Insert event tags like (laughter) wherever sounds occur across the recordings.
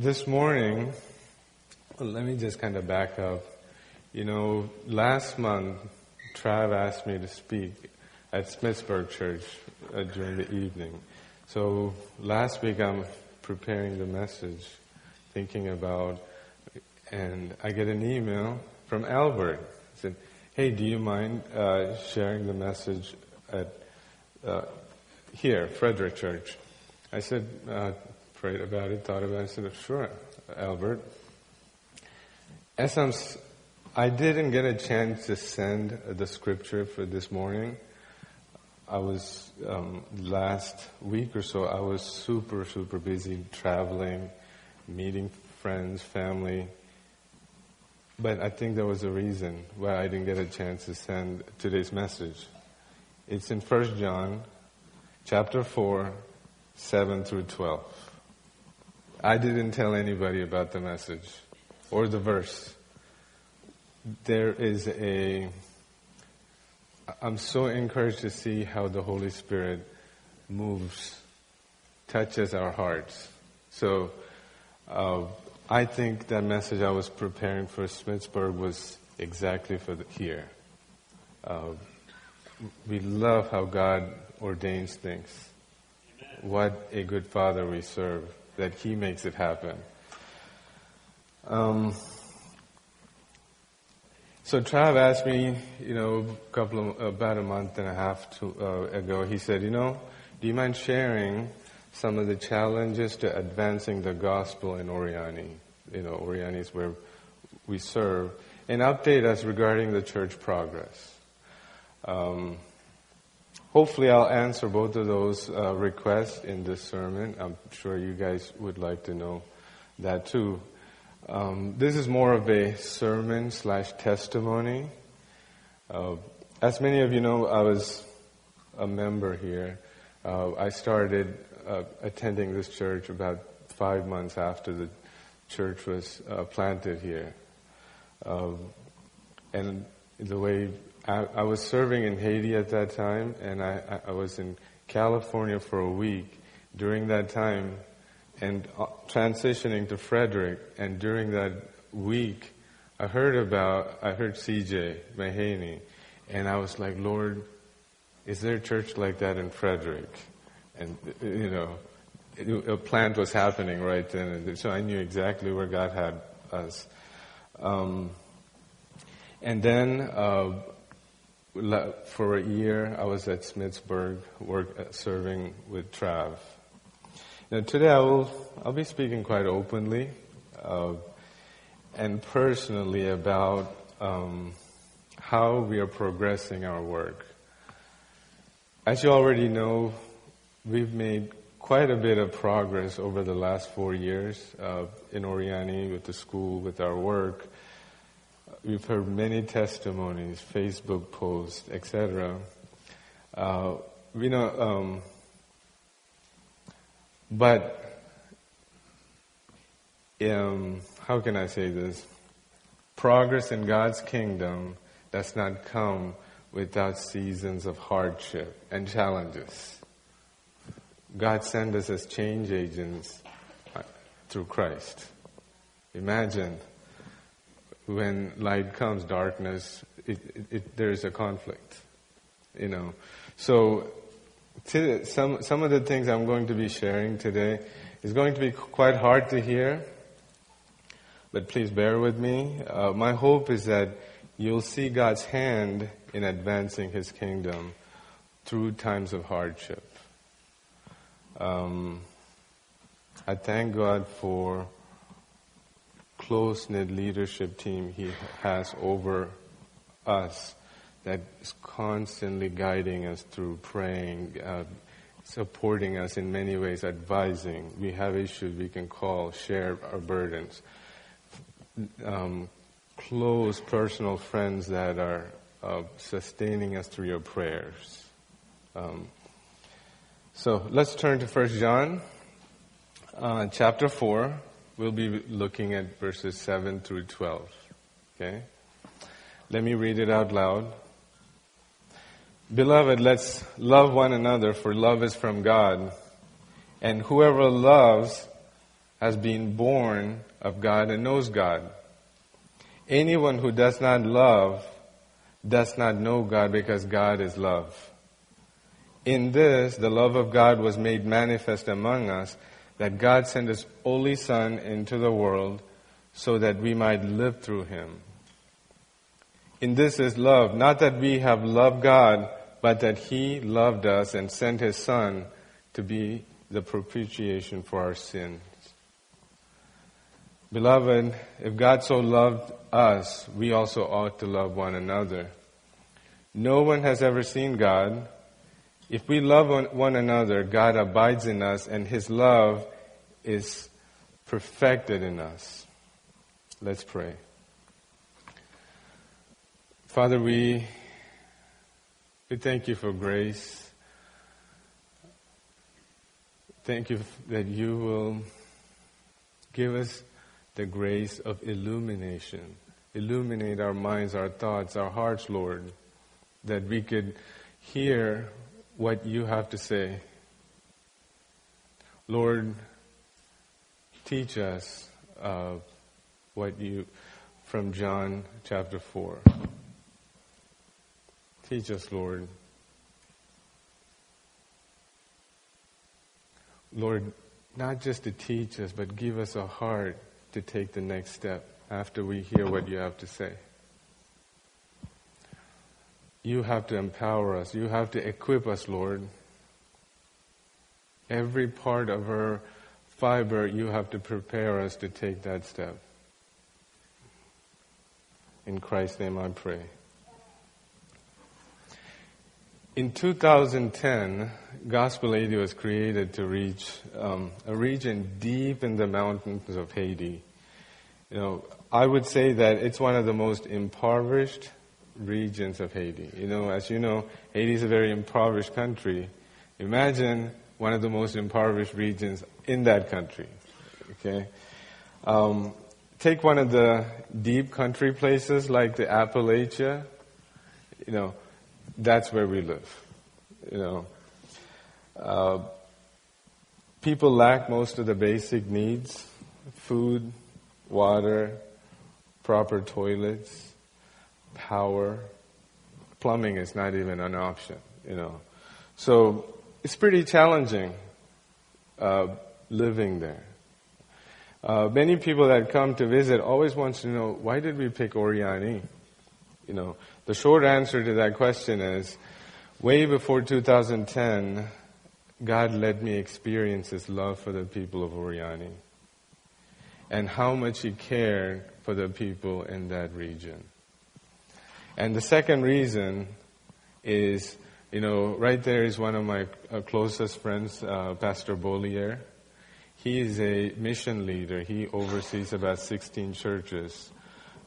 This morning, let me just kind of back up. You know, last month, Trav asked me to speak at Smithsburg Church uh, during the evening. So last week, I'm preparing the message, thinking about, and I get an email from Albert. He said, "Hey, do you mind uh, sharing the message at uh, here, Frederick Church?" I said, uh, prayed about it, thought about it, said, sure, Albert. As I'm, I didn't get a chance to send the scripture for this morning. I was, um, last week or so, I was super, super busy traveling, meeting friends, family. But I think there was a reason why I didn't get a chance to send today's message. It's in 1 John chapter 4, 7 through 12. I didn't tell anybody about the message or the verse. There is a, I'm so encouraged to see how the Holy Spirit moves, touches our hearts. So, uh, I think that message I was preparing for Smithsburg was exactly for the, here. Uh, we love how God ordains things. Amen. What a good Father we serve that He makes it happen. Um, so Trav asked me, you know, a couple of, about a month and a half to, uh, ago, he said, you know, do you mind sharing some of the challenges to advancing the gospel in Oriani? You know, Oriani is where we serve, and update us regarding the church progress. Um, Hopefully, I'll answer both of those uh, requests in this sermon. I'm sure you guys would like to know that too. Um, this is more of a sermon slash testimony. Uh, as many of you know, I was a member here. Uh, I started uh, attending this church about five months after the church was uh, planted here. Um, and the way I, I, was serving in Haiti at that time, and I, I, was in California for a week during that time, and uh, transitioning to Frederick. And during that week, I heard about, I heard CJ Mahaney, and I was like, Lord, is there a church like that in Frederick? And, you know, a plant was happening right then, and so I knew exactly where God had us. Um, and then uh, for a year, I was at Smithsburg, work, uh, serving with Trav. Now today, I will I'll be speaking quite openly uh, and personally about um, how we are progressing our work. As you already know, we've made quite a bit of progress over the last four years uh, in Oriani with the school, with our work. We've heard many testimonies, Facebook posts, etc. Uh, you know, um, but um, how can I say this? Progress in God's kingdom does not come without seasons of hardship and challenges. God sent us as change agents uh, through Christ. Imagine when light comes, darkness, it, it, it, there is a conflict, you know. So, some some of the things I'm going to be sharing today is going to be quite hard to hear, but please bear with me. Uh, my hope is that you'll see God's hand in advancing His kingdom through times of hardship. Um, I thank God for close knit leadership team he has over us that is constantly guiding us through praying, uh, supporting us in many ways, advising. We have issues we can call, share our burdens. Um, close personal friends that are uh, sustaining us through your prayers. Um, so let's turn to 1 John uh, chapter 4. We'll be looking at verses 7 through 12. Okay? Let me read it out loud. Beloved, let's love one another, for love is from God. And whoever loves has been born of God and knows God. Anyone who does not love does not know God because God is love. In this, the love of God was made manifest among us, that God sent His only Son into the world so that we might live through Him. In this is love, not that we have loved God, but that He loved us and sent His Son to be the propitiation for our sins. Beloved, if God so loved us, we also ought to love one another. No one has ever seen God. If we love one another, God abides in us and His love is perfected in us. Let's pray. Father, we, we thank you for grace. Thank you that you will give us the grace of illumination. Illuminate our minds, our thoughts, our hearts, Lord, that we could hear what you have to say. Lord, teach us uh, what you from John chapter 4. Teach us, Lord. Lord, not just to teach us, but give us a heart to take the next step after we hear what you have to say. You have to empower us. You have to equip us, Lord. Every part of our fiber, you have to prepare us to take that step. In Christ's name I pray. In 2010, Gospel Haiti was created to reach um, a region deep in the mountains of Haiti. You know, I would say that it's one of the most impoverished regions of Haiti. You know, as you know, Haiti is a very impoverished country. Imagine one of the most impoverished regions in that country. Okay, um, take one of the deep country places like the Appalachia. You know that's where we live. You know, uh, people lack most of the basic needs: food, water, proper toilets, power. Plumbing is not even an option. You know, so it's pretty challenging uh, living there. Uh, many people that come to visit always want to know why did we pick Oriani? You know, the short answer to that question is way before 2010, God let me experience His love for the people of Oriani and how much He cared for the people in that region. And the second reason is, you know, right there is one of my uh, closest friends, uh, Pastor Bollier. He is a mission leader. He oversees about 16 churches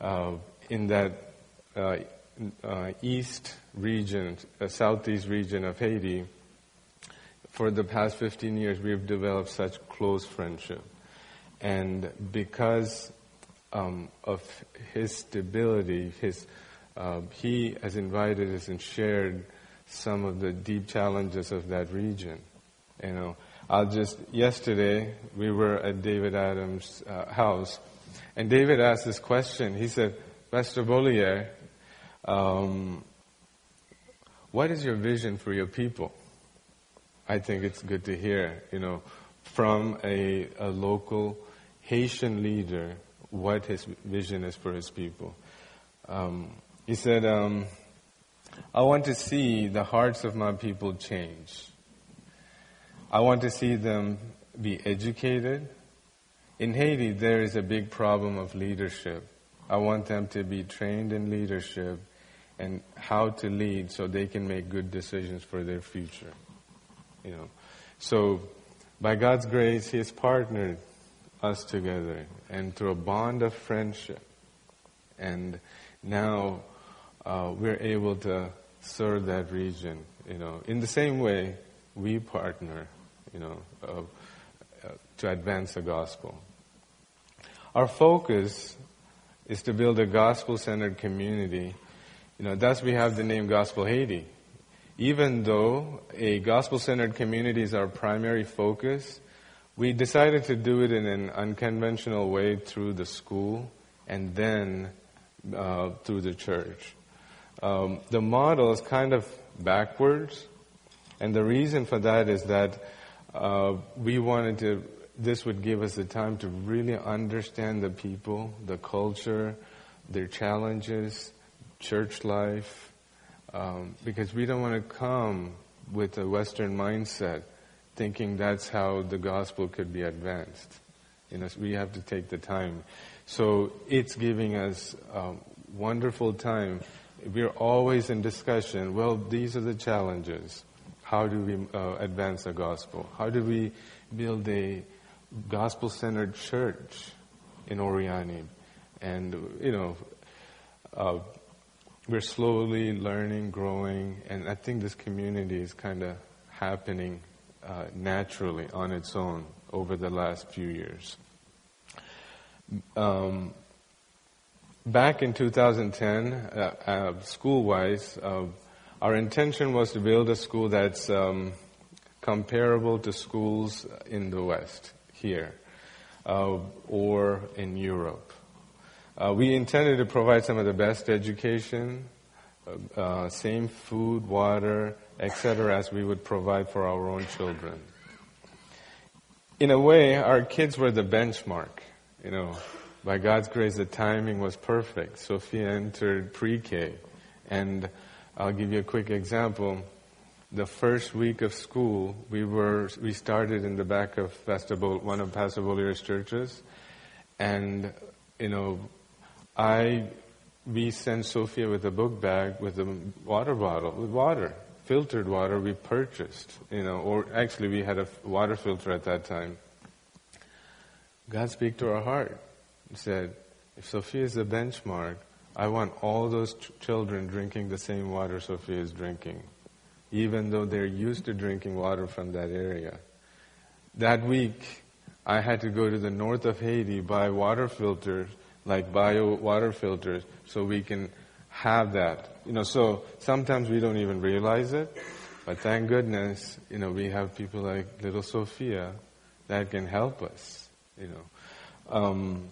uh, in that uh, uh, east region, uh, southeast region of Haiti, for the past 15 years, we've developed such close friendship. And because um, of his stability, his, uh, he has invited us and shared some of the deep challenges of that region. You know, I'll just, yesterday, we were at David Adams' uh, house, and David asked this question. He said, Pastor Bollier, um, what is your vision for your people? I think it's good to hear, you know, from a, a local Haitian leader what his vision is for his people. Um, he said, um, I want to see the hearts of my people change. I want to see them be educated. In Haiti, there is a big problem of leadership. I want them to be trained in leadership and how to lead so they can make good decisions for their future. You know, so by God's grace, He has partnered us together, and through a bond of friendship, and now uh, we're able to serve that region. You know, in the same way, we partner. You know, uh, to advance the gospel. Our focus is to build a gospel-centered community you know, thus we have the name Gospel Haiti. Even though a gospel centered community is our primary focus, we decided to do it in an unconventional way through the school and then uh, through the church. Um, the model is kind of backwards, and the reason for that is that uh, we wanted to. This would give us the time to really understand the people, the culture, their challenges, church life, um, because we don't want to come with a Western mindset, thinking that's how the gospel could be advanced. You know, we have to take the time. So it's giving us a wonderful time. We're always in discussion. Well, these are the challenges. How do we uh, advance the gospel? How do we build a gospel-centered church in Oriani? And you know, uh, we're slowly learning, growing, and I think this community is kind of happening uh, naturally on its own over the last few years. Um, back in 2010, uh, uh, school-wise, uh, our intention was to build a school that's um, comparable to schools in the West here uh, or in Europe. Uh, we intended to provide some of the best education, uh, same food, water, etc., as we would provide for our own children. In a way, our kids were the benchmark. You know, by God's grace, the timing was perfect. Sophia entered pre-K, and I'll give you a quick example. The first week of school, we were we started in the back of Festival, one of Pastor Bolier's churches, and you know, I we sent Sophia with a book bag with a water bottle with water, filtered water we purchased, you know, or actually we had a water filter at that time. God speak to our heart said, if Sophia is the benchmark, I want all those ch- children drinking the same water Sophia is drinking, even though they're used to drinking water from that area. That week, I had to go to the north of Haiti, buy water filters, like bio water filters, so we can have that. You know, so sometimes we don't even realize it, but thank goodness, you know, we have people like little Sophia that can help us you know. Um,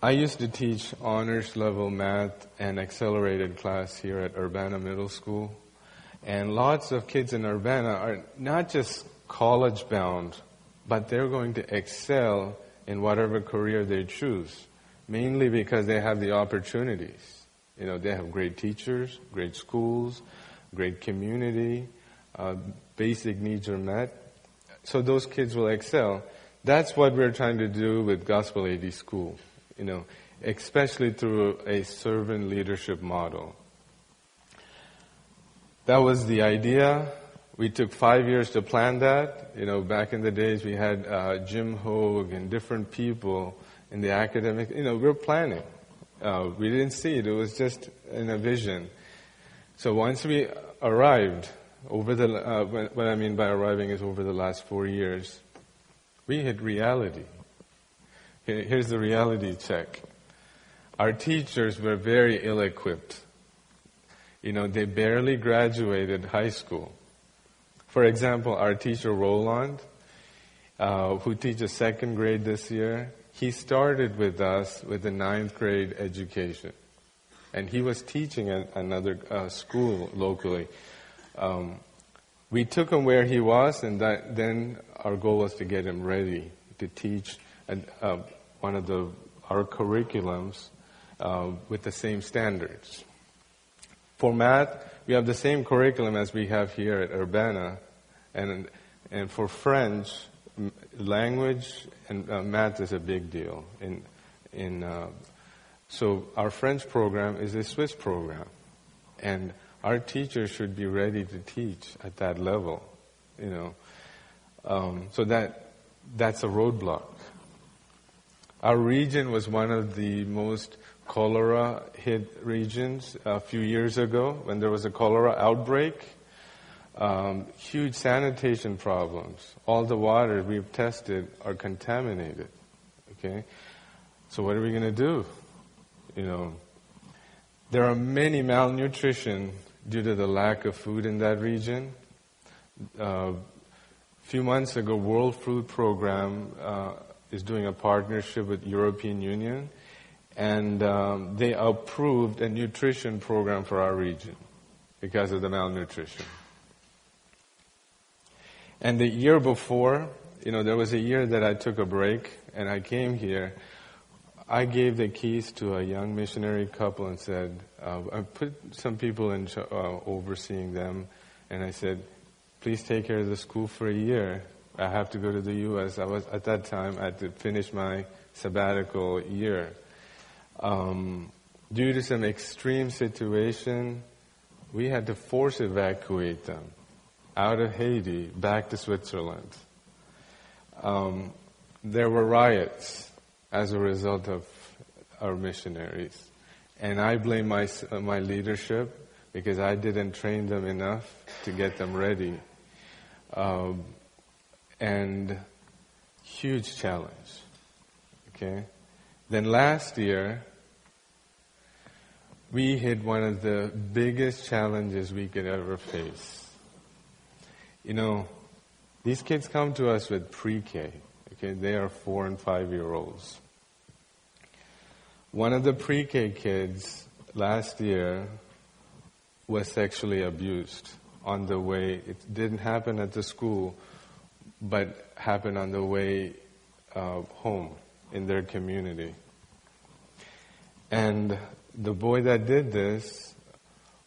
I used to teach honors level math and accelerated class here at Urbana Middle School. And lots of kids in Urbana are not just college bound, but they're going to excel in whatever career they choose, mainly because they have the opportunities. You know, they have great teachers, great schools, great community, uh, basic needs are met. So those kids will excel. That's what we're trying to do with Gospel Haiti School, you know, especially through a servant leadership model. That was the idea. We took five years to plan that. You know, back in the days we had uh, Jim Hogue and different people in the academic. You know, we were planning. Uh, we didn't see it. It was just in a vision. So once we arrived, over the uh, what I mean by arriving is over the last four years, we hit reality. Here's the reality check. Our teachers were very ill equipped. You know, they barely graduated high school. For example, our teacher Roland, uh, who teaches second grade this year, he started with us with a ninth grade education. And he was teaching at another uh, school locally. Um, we took him where he was, and that, then our goal was to get him ready to teach uh, one of the our curriculums uh, with the same standards. For math, we have the same curriculum as we have here at Urbana, and and for French, language and uh, math is a big deal. In in uh, so our French program is a Swiss program, and our teachers should be ready to teach at that level, you know. Um, so that that's a roadblock. Our region was one of the most cholera hit regions a few years ago when there was a cholera outbreak. Um, huge sanitation problems. All the water we've tested are contaminated. Okay, so what are we going to do? You know, there are many malnutrition due to the lack of food in that region. Uh, few months ago, World Food Program uh, is doing a partnership with European Union, and um, they approved a nutrition program for our region because of the malnutrition. And the year before, you know, there was a year that I took a break and I came here. I gave the keys to a young missionary couple and said, uh, I put some people in uh, overseeing them, and I said, please take care of the school for a year. I have to go to the U.S. I was at that time I had to finish my sabbatical year. Um, due to some extreme situation, we had to force evacuate them out of Haiti back to Switzerland. Um, there were riots as a result of our missionaries. And I blame my, my leadership because I didn't train them enough to get them ready. Um, and huge challenge. Okay? Then last year, we hit one of the biggest challenges we could ever face. You know, these kids come to us with pre-K. Okay, they are four and five year olds. One of the pre-K kids last year was sexually abused on the way. It didn't happen at the school, but happened on the way uh, home in their community. And the boy that did this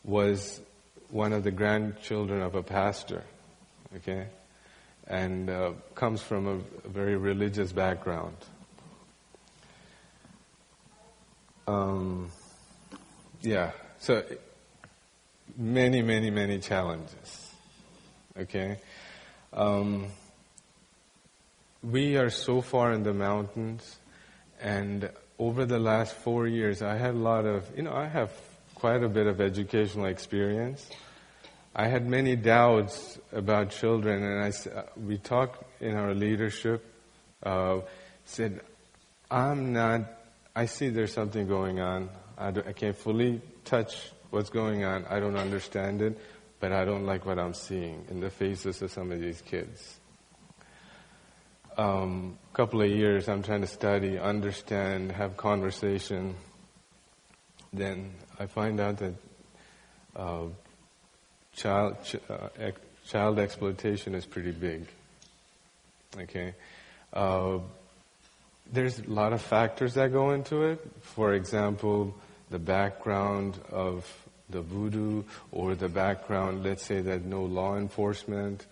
was one of the grandchildren of a pastor, okay, and uh, comes from a, very religious background. Um, yeah, so many, many, many challenges, okay. Um, we are so far in the mountains, and over the last four years, I had a lot of, you know, I have quite a bit of educational experience. I had many doubts about children, and I, uh, we talked in our leadership, uh, said, I'm not, I see there's something going on. I, I can't fully touch what's going on. I don't understand it, but I don't like what I'm seeing in the faces of some of these kids um, couple of years, I'm trying to study, understand, have conversation. Then I find out that uh, child ch- uh, ex- child exploitation is pretty big. Okay, uh, there's a lot of factors that go into it. For example, the background of the voodoo, or the background, let's say that no law enforcement.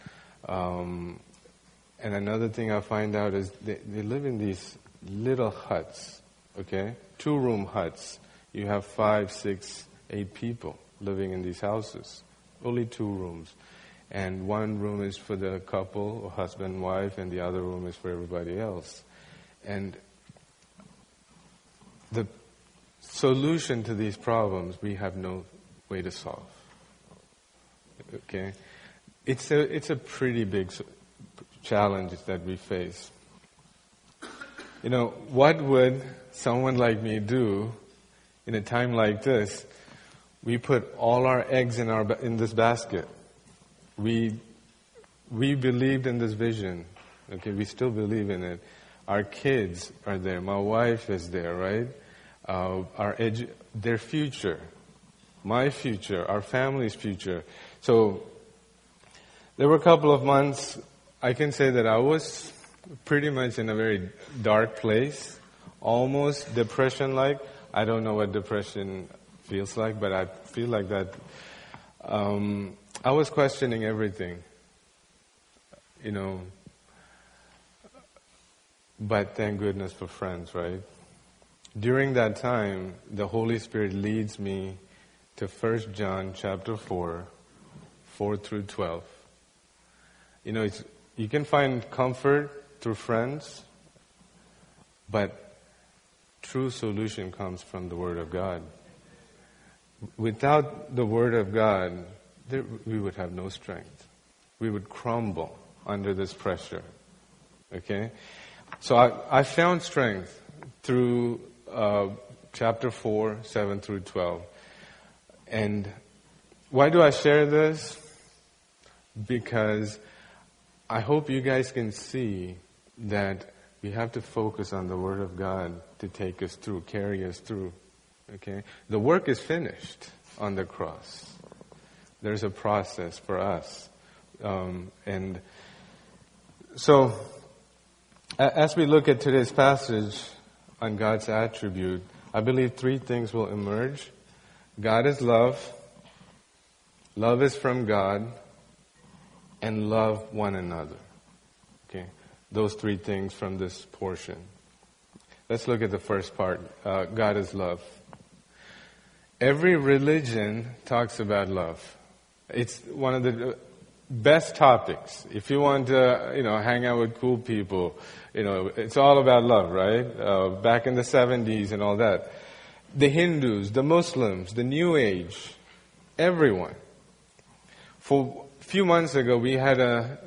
Um, and another thing I find out is they, they live in these little huts, okay? Two room huts. You have five, six, eight people living in these houses. Only two rooms. And one room is for the couple, or husband and wife, and the other room is for everybody else. And the solution to these problems we have no way to solve. Okay? It's a, it's a pretty big challenges that we face. You know, what would someone like me do in a time like this? We put all our eggs in our in this basket. We we believed in this vision. Okay, we still believe in it. Our kids are there. My wife is there, right? Uh, our edu- their future, my future, our family's future. So there were a couple of months I can say that I was pretty much in a very dark place, almost depression like. I don't know what depression feels like, but I feel like that. Um, I was questioning everything, you know. But thank goodness for friends, right? During that time, the Holy Spirit leads me to 1 John chapter 4, 4 through 12. You know, it's you can find comfort through friends, but true solution comes from the Word of God. Without the Word of God, there, we would have no strength. We would crumble under this pressure. Okay? So I, I found strength through uh, chapter 4, 7 through 12. And why do I share this? Because I hope you guys can see that we have to focus on the Word of God to take us through, carry us through. Okay? The work is finished on the cross. There's a process for us. Um, and so, as we look at today's passage on God's attribute, I believe three things will emerge. God is love, love is from God, and love one another. Okay, those three things from this portion. Let's look at the first part. Uh, God is love. Every religion talks about love. It's one of the best topics. If you want to, you know, hang out with cool people, you know, it's all about love, right? Uh, back in the 70s and all that. The Hindus, the Muslims, the New Age, everyone. For few months ago, we had a,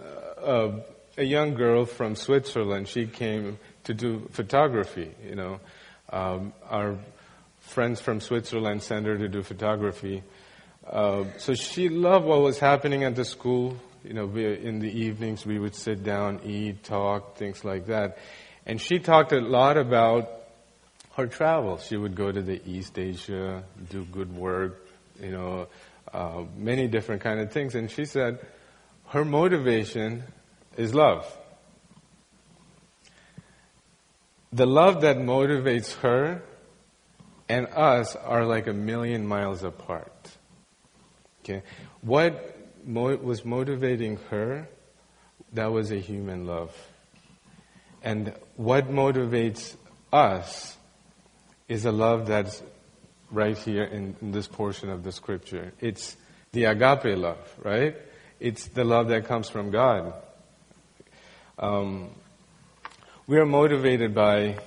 a, a young girl from Switzerland. She came to do photography, you know. Um, our friends from Switzerland sent her to do photography. Uh, so she loved what was happening at the school. You know, we, in the evenings we would sit down, eat, talk, things like that. And she talked a lot about her travels. She would go to the East Asia, do good work, you know, many different kind of things. And she said her motivation is love. The love that motivates her and us are like a million miles apart. Okay? What mo- was motivating her? That was a human love. And what motivates us is a love that's right here in, in this portion of the scripture. It's the agape love, right? It's the love that comes from God. Um, we are motivated by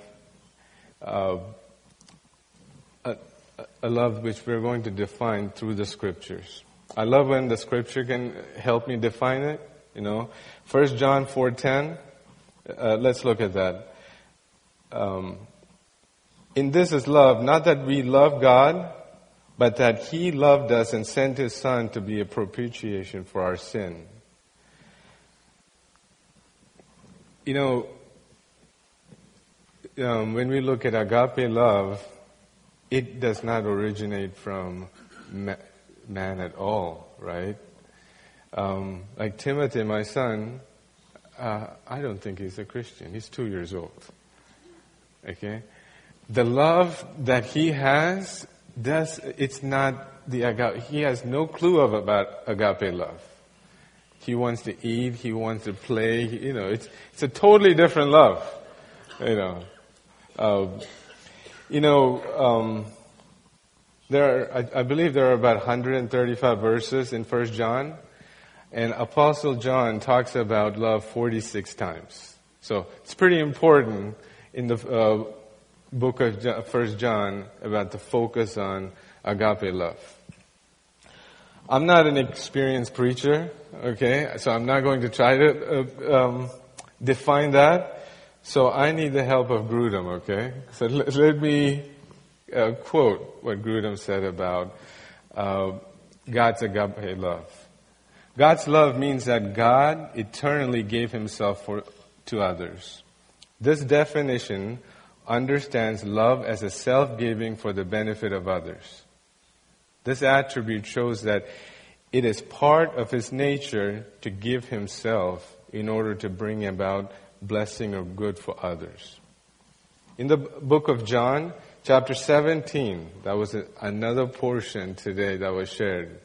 uh, a, a love which we're going to define through the scriptures. I love when the scripture can help me define it. You know, First John four ten. Uh, let's look at that. Um, in this is love, not that we love God, but that He loved us and sent His Son to be a propitiation for our sin. You know, um, when we look at agape love, it does not originate from man at all, right? Um, like Timothy, my son, uh, I don't think he's a Christian. He's two years old. Okay? The love that he has, does, it's not the agape. He has no clue of about agape love. He wants to eat, he wants to play, you know, it's, it's a totally different love, you know. Uh, you know, um, there are, I, I believe there are about 135 verses in First John, and Apostle John talks about love 46 times. So it's pretty important in the uh, book of First John about the focus on agape love. I'm not an experienced preacher, okay, so I'm not going to try to uh, um, define that. So I need the help of Grudem, okay? So let, let me uh, quote what Grudem said about uh, God's agape love. God's love means that God eternally gave himself for, to others. This definition understands love as a self-giving for the benefit of others. This attribute shows that it is part of his nature to give himself in order to bring about blessing or good for others. In the book of John, Chapter 17, that was another portion today that was shared.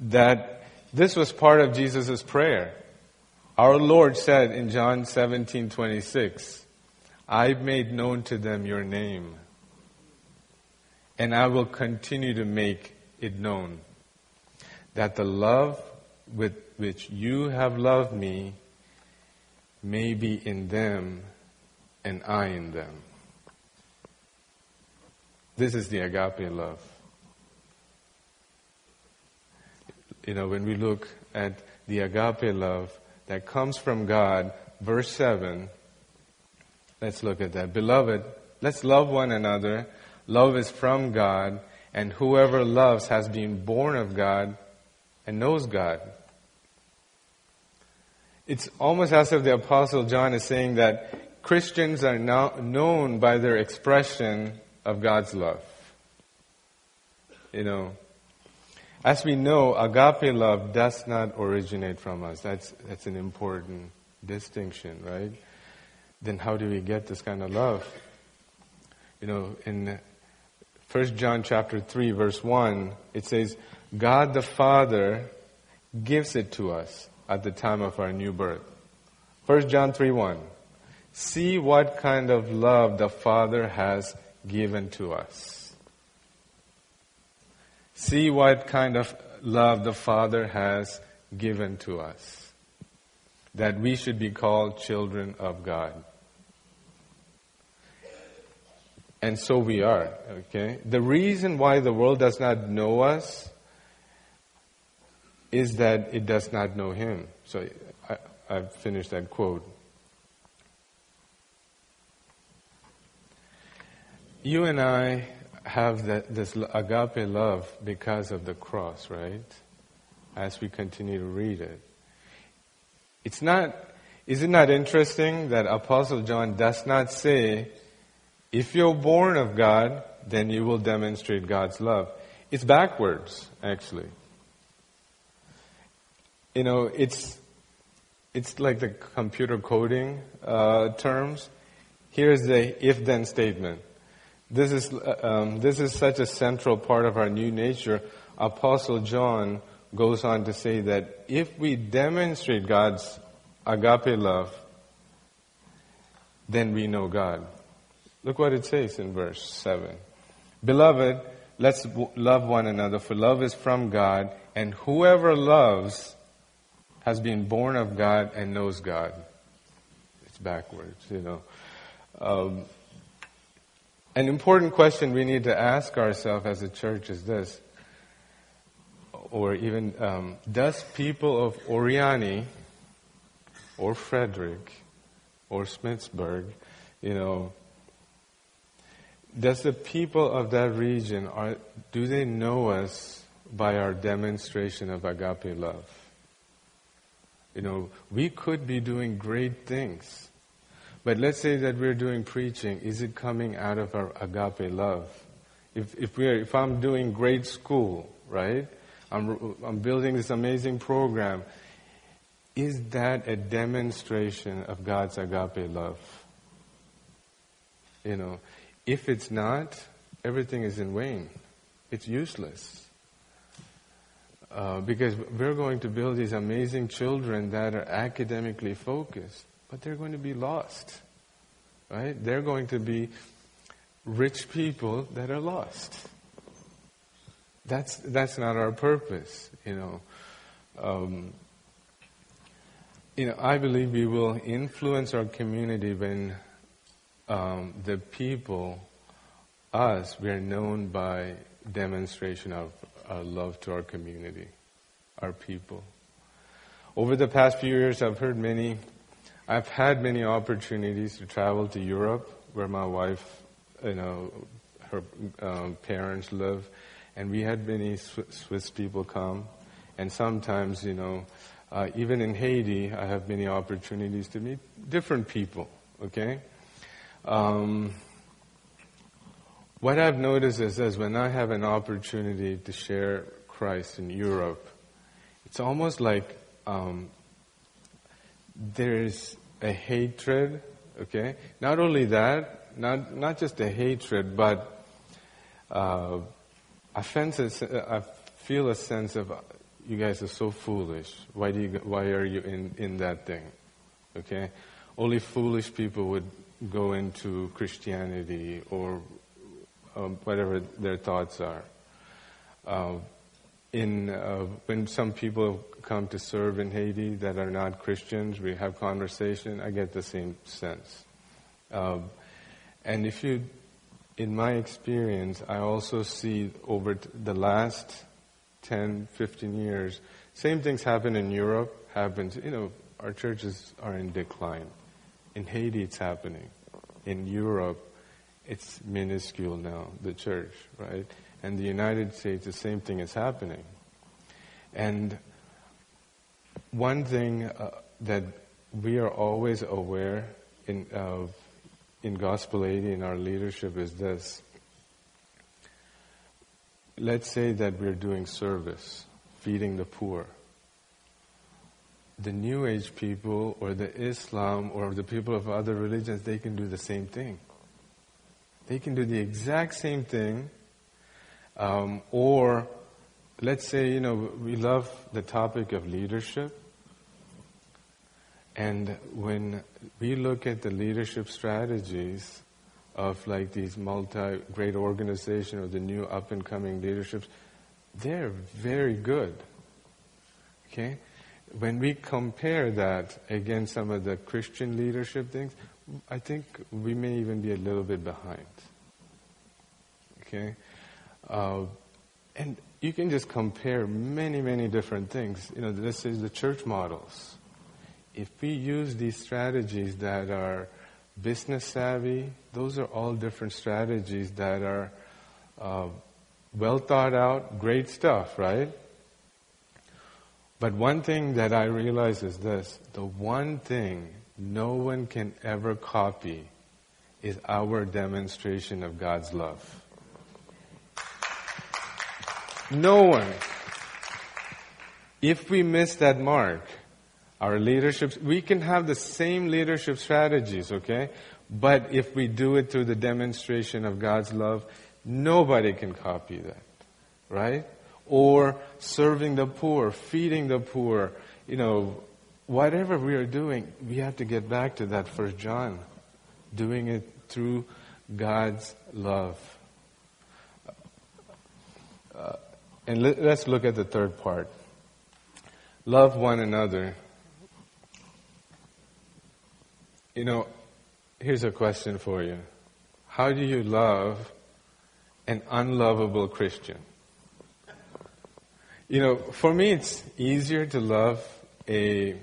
That this was part of Jesus' prayer. Our Lord said in John 17, 26, I've made known to them your name, and I will continue to make it known, that the love with which you have loved me may be in them and I in them. This is the agape love. You know, when we look at the agape love that comes from God, verse 7, let's look at that. Beloved, let's love one another. Love is from God, and whoever loves has been born of God and knows God. it's almost as if the Apostle John is saying that Christians are now known by their expression of God's love. You know, as we know, agape love does not originate from us. That's, that's an important distinction, right? Then how do we get this kind of love? You know, in 1 John chapter 3 verse 1, it says, God the Father gives it to us at the time of our new birth. 1 John 3 1. See what kind of love the Father has given to us. See what kind of love the Father has given to us. That we should be called children of God. And so we are, okay? The reason why the world does not know us is that it does not know Him. So I, I've finished that quote. You and I have this agape love because of the cross, right? As we continue to read it. It's not, is it not interesting that Apostle John does not say, if you're born of God, then you will demonstrate God's love. It's backwards, actually you know, it's it's like the computer coding uh, terms. Here's the if-then statement. This is uh, um, this is such a central part of our new nature. Apostle John goes on to say that if we demonstrate God's agape love, then we know God. Look what it says in verse 7. Beloved, let's love one another, for love is from God, and whoever loves has been born of God and knows God. It's backwards, you know. Um, an important question we need to ask ourselves as a church is this, or even, um, does people of Oriani or Frederick or Smithsburg, you know, does the people of that region, are, do they know us by our demonstration of agape love? You know, we could be doing great things. But let's say that we're doing preaching. Is it coming out of our agape love? If, if, we're, if I'm doing great school, right? I'm, I'm building this amazing program. Is that a demonstration of God's agape love? You know, if it's not, everything is in vain. It's useless. Uh, because we're going to build these amazing children that are academically focused, but they're going to be lost. Right? They're going to be rich people that are lost. That's, that's not our purpose, you know. Um, you know, I believe we will influence our community when um, the people, us, we're known by demonstration of our love to our community, our people. Over the past few years, I've heard many, I've had many opportunities to travel to Europe, where my wife, you know, her um, parents live, and we had many Swiss people come, and sometimes, you know, uh, even in Haiti, I have many opportunities to meet different people. Okay. Um, what I've noticed is, is when I have an opportunity to share Christ in Europe, it's almost like um, there's a hatred. Okay, not only that, not not just a hatred, but uh, I, I feel a sense of you guys are so foolish. Why do you? Why are you in in that thing? Okay, only foolish people would go into Christianity or um, whatever their thoughts are. Uh, in uh, when some people come to serve in Haiti that are not Christians, we have conversation. I get the same sense. Um, and if you, in my experience, I also see over the last 10, 15 years, same things happen in Europe. Happens, you know, our churches are in decline. In Haiti, it's happening. In Europe, it's minuscule now, the church, right? And the United States, the same thing is happening. And one thing uh, that we are always aware in, uh, in Gospel Haiti in our leadership is this. Let's say that we're doing service, feeding the poor. The New Age people or the Islam or the people of other religions, they can do the same thing. They can do the exact same thing. Um, or let's say, you know, we love the topic of leadership. And when we look at the leadership strategies of like these multi great organizations or the new up and coming leaderships, they're very good. Okay? When we compare that against some of the Christian leadership things, I think we may even be a little bit behind. Okay? Uh, and you can just compare many, many different things. You know, this is the church models if we use these strategies that are business savvy, those are all different strategies that are uh, well thought out, great stuff, right? But one thing that I realize is this the one thing no one can ever copy is our demonstration of God's love. No one. If we miss that mark, our leadership, we can have the same leadership strategies, okay? But if we do it through the demonstration of God's love, nobody can copy that, right? Or serving the poor, feeding the poor, you know, whatever we are doing, we have to get back to that first John, doing it through God's love. Uh, and let, let's look at the third part. Love one another You know, here's a question for you. How do you love an unlovable Christian? You know, for me, it's easier to love a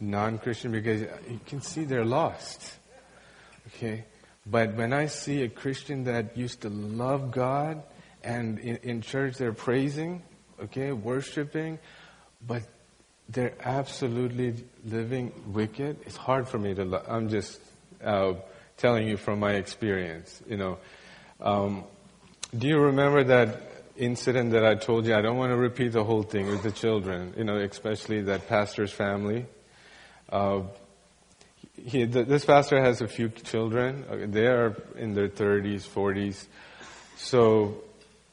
non Christian because you can see they're lost. Okay? But when I see a Christian that used to love God and in, in church they're praising, okay, worshiping, but they're absolutely living wicked. It's hard for me to. Lo- I'm just uh, telling you from my experience. You know, um, do you remember that incident that I told you? I don't want to repeat the whole thing with the children. You know, especially that pastor's family. Uh, he, this pastor has a few children. They are in their 30s, 40s. So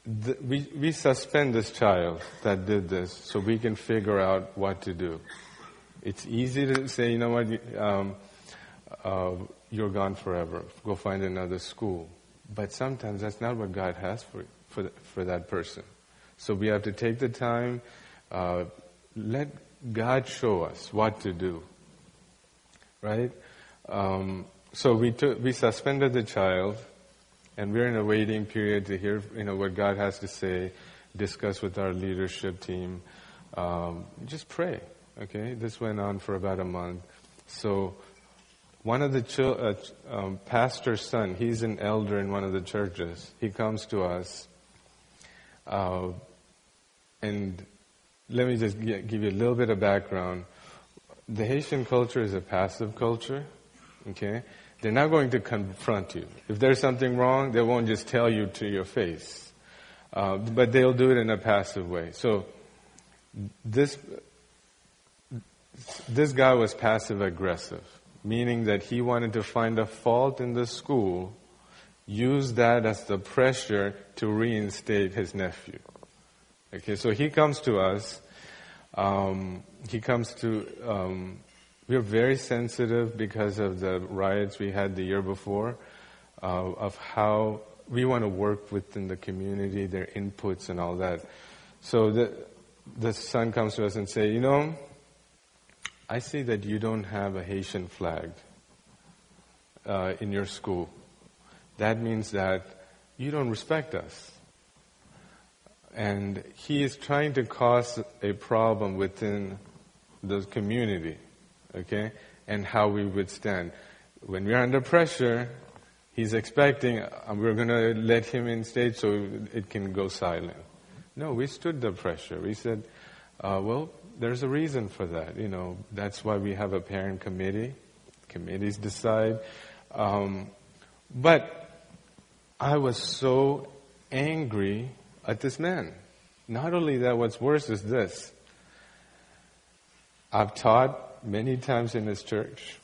the, we, we suspend this child that did this so we can figure out what to do. It's easy to say, you know what, um, uh, you're gone forever. Go find another school. But sometimes that's not what God has for, for, the, for that person. So we have to take the time, uh, let God show us what to do. Right? Um, so we, took, we suspended the child and we're in a waiting period to hear, you know, what God has to say, discuss with our leadership team. Um, just pray, okay? This went on for about a month. So one of the chil- uh, um, pastor's son, he's an elder in one of the churches. He comes to us, uh, and let me just give you a little bit of background. The Haitian culture is a passive culture, okay? They're not going to confront you. If there's something wrong, they won't just tell you to your face. Uh, but they'll do it in a passive way. So this this guy was passive aggressive, meaning that he wanted to find a fault in the school, use that as the pressure to reinstate his nephew. Okay, so he comes to us. Um, he comes to um, we are very sensitive because of the riots we had the year before, uh, of how we want to work within the community, their inputs and all that. So the, the son comes to us and say, you know, I see that you don't have a Haitian flag uh, in your school. That means that you don't respect us. And he is trying to cause a problem within the community okay, and how we withstand. When we're under pressure, he's expecting uh, we're going to let him in stage so it can go silent. No, we stood the pressure. We said, uh, well, there's a reason for that. You know, that's why we have a parent committee. Committees decide. Um, but I was so angry at this man. Not only that, what's worse is this. I've taught many times in this church.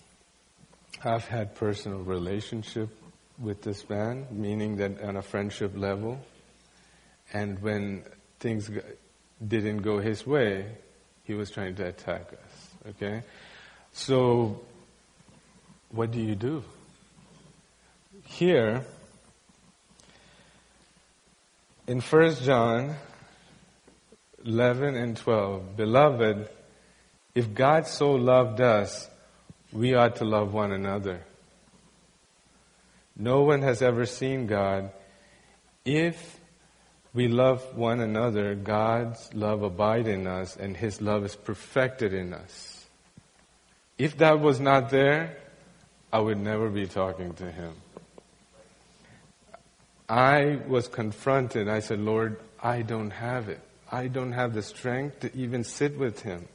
I've had personal relationship with this man, meaning that on a friendship level. And when things didn't go his way, he was trying to attack us. Okay? So, what do you do? Here, in 1 John 11 and 12, Beloved, if God so loved us, we ought to love one another. No one has ever seen God. If we love one another, God's love abide in us and His love is perfected in us. If that was not there, I would never be talking to Him. I was confronted. I said, Lord, I don't have it. I don't have the strength to even sit with Him.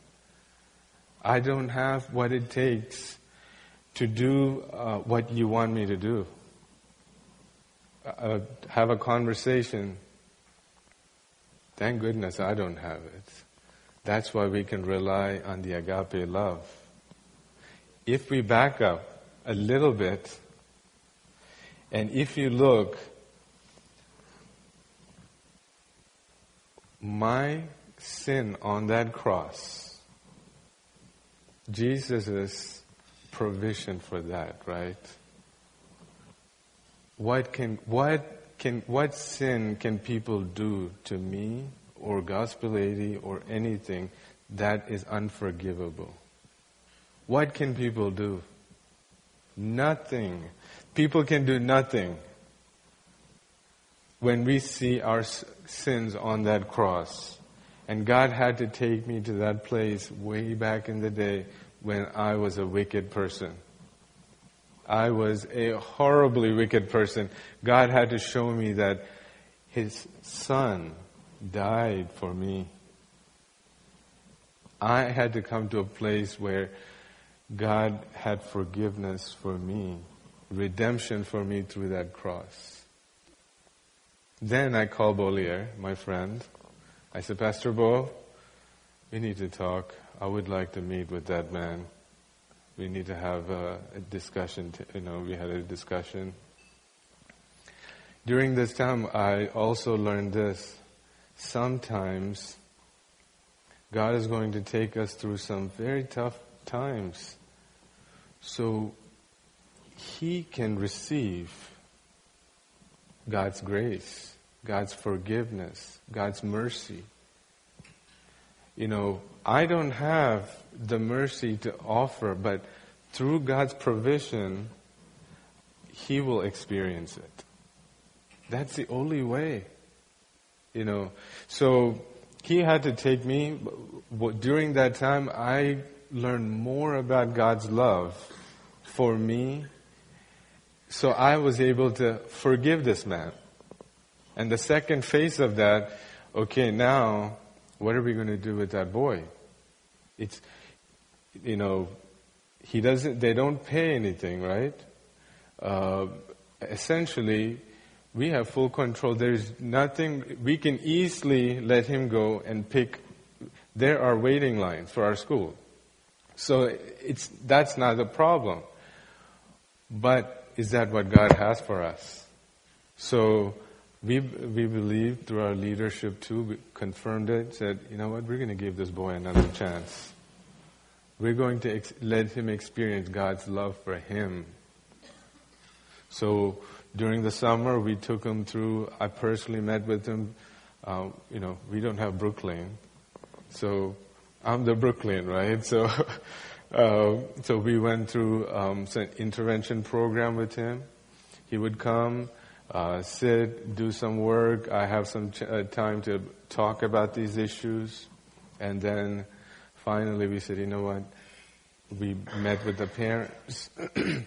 I don't have what it takes to do uh, what you want me to do. Uh, have a conversation. Thank goodness I don't have it. That's why we can rely on the agape love. If we back up a little bit, and if you look, my sin on that cross Jesus' provision for that, right? What can what can what sin can people do to me or Gospel Haiti or anything that is unforgivable? What can people do? Nothing. People can do nothing when we see our sins on that cross. And God had to take me to that place way back in the day when I was a wicked person. I was a horribly wicked person. God had to show me that His Son died for me. I had to come to a place where God had forgiveness for me, redemption for me through that cross. Then I called Bolier, my friend, I said, Pastor Bo, we need to talk. I would like to meet with that man. We need to have a, a discussion. You know, we had a discussion. During this time, I also learned this. Sometimes God is going to take us through some very tough times. So He can receive God's grace. God's forgiveness, God's mercy. You know, I don't have the mercy to offer, but through God's provision, He will experience it. That's the only way. You know, so He had to take me. During that time, I learned more about God's love for me. So I was able to forgive this man. And the second phase of that, okay, now what are we going to do with that boy? It's, you know, he doesn't, they don't pay anything, right? Uh, essentially, we have full control. There's nothing, we can easily let him go and pick, there are waiting lines for our school. So it's, that's not a problem. But is that what God has for us? So we, we believe through our leadership too, confirmed it, said, you know what, we're going to give this boy another chance. We're going to ex- let him experience God's love for him. So during the summer, we took him through, I personally met with him. Uh, you know, we don't have Brooklyn. So I'm the Brooklyn, right? So, uh, (laughs) so we went through um, some intervention program with him. He would come, uh, sit, do some work. I have some ch- uh, time to talk about these issues. And then finally we said, you know what? We met with the parents,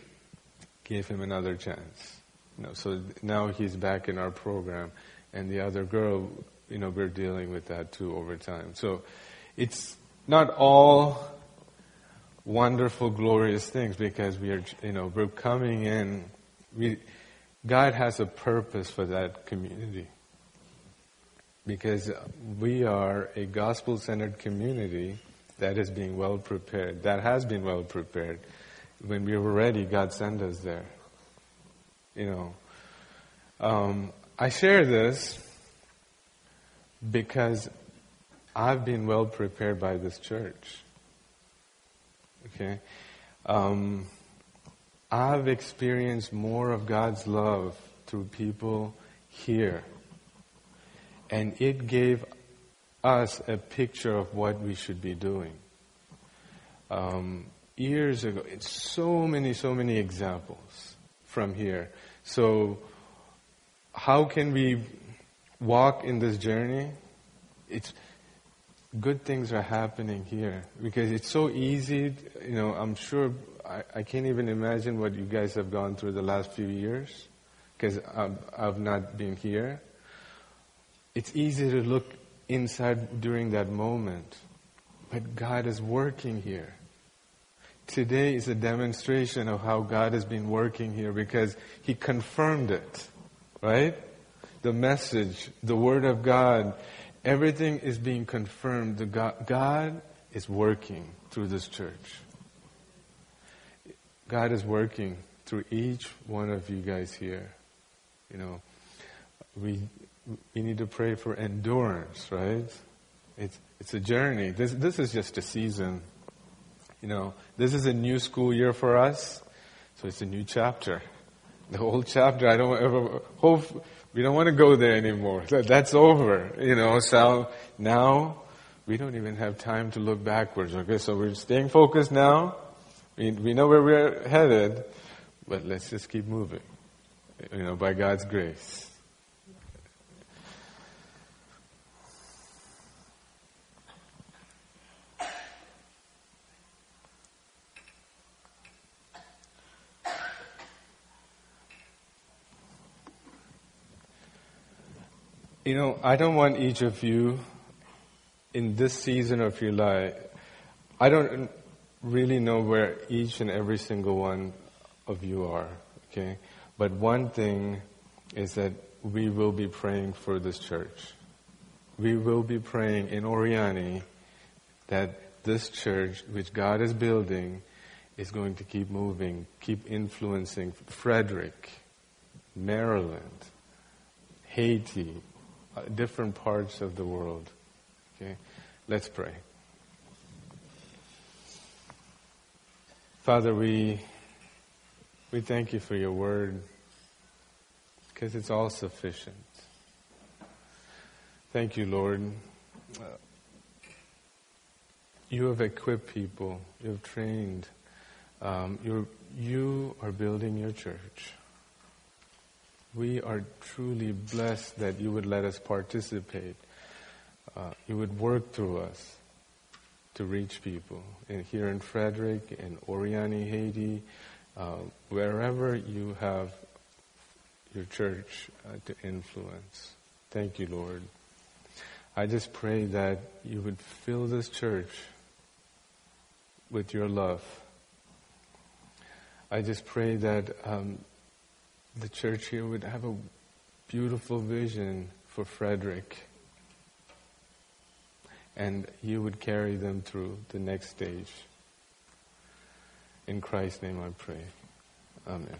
(clears throat) gave him another chance. You know, so now he's back in our program. And the other girl, you know, we're dealing with that too over time. So it's, not all wonderful, glorious things because we are, you know, we're coming in. We, God has a purpose for that community because we are a gospel-centered community that is being well prepared, that has been well prepared. When we were ready, God sent us there. You know, um, I share this because I've been well prepared by this church. Okay? Um, I've experienced more of God's love through people here. And it gave us a picture of what we should be doing. Um, years ago, it's so many, so many examples from here. So, how can we walk in this journey? It's good things are happening here because it's so easy. You know, I'm sure I, I can't even imagine what you guys have gone through the last few years because I've, I've not been here. It's easy to look inside during that moment, but God is working here. Today is a demonstration of how God has been working here because He confirmed it, right? The message, the Word of God Everything is being confirmed. The God, God is working through this church. God is working through each one of you guys here. You know, we we need to pray for endurance, right? It's it's a journey. This this is just a season. You know, this is a new school year for us, so it's a new chapter. The old chapter, I don't ever hope we don't want to go there anymore. That's over, you know. So now we don't even have time to look backwards. Okay, so we're staying focused now. We, we know where we're headed, but let's just keep moving, you know, by God's grace. You know, I don't want each of you in this season of your life, I don't really know where each and every single one of you are, okay? But one thing is that we will be praying for this church. We will be praying in Oriani that this church, which God is building, is going to keep moving, keep influencing Frederick, Maryland, Haiti, uh, different parts of the world. Okay? Let's pray. Father, we, we thank you for your word because it's all sufficient. Thank you, Lord. You have equipped people. You have trained. Um, you're, you are building your church. We are truly blessed that you would let us participate. Uh, you would work through us to reach people. And here in Frederick, in Oriani, Haiti, uh, wherever you have your church uh, to influence. Thank you, Lord. I just pray that you would fill this church with your love. I just pray that um, the church here would have a beautiful vision for Frederick. And you would carry them through the next stage. In Christ's name I pray. Amen.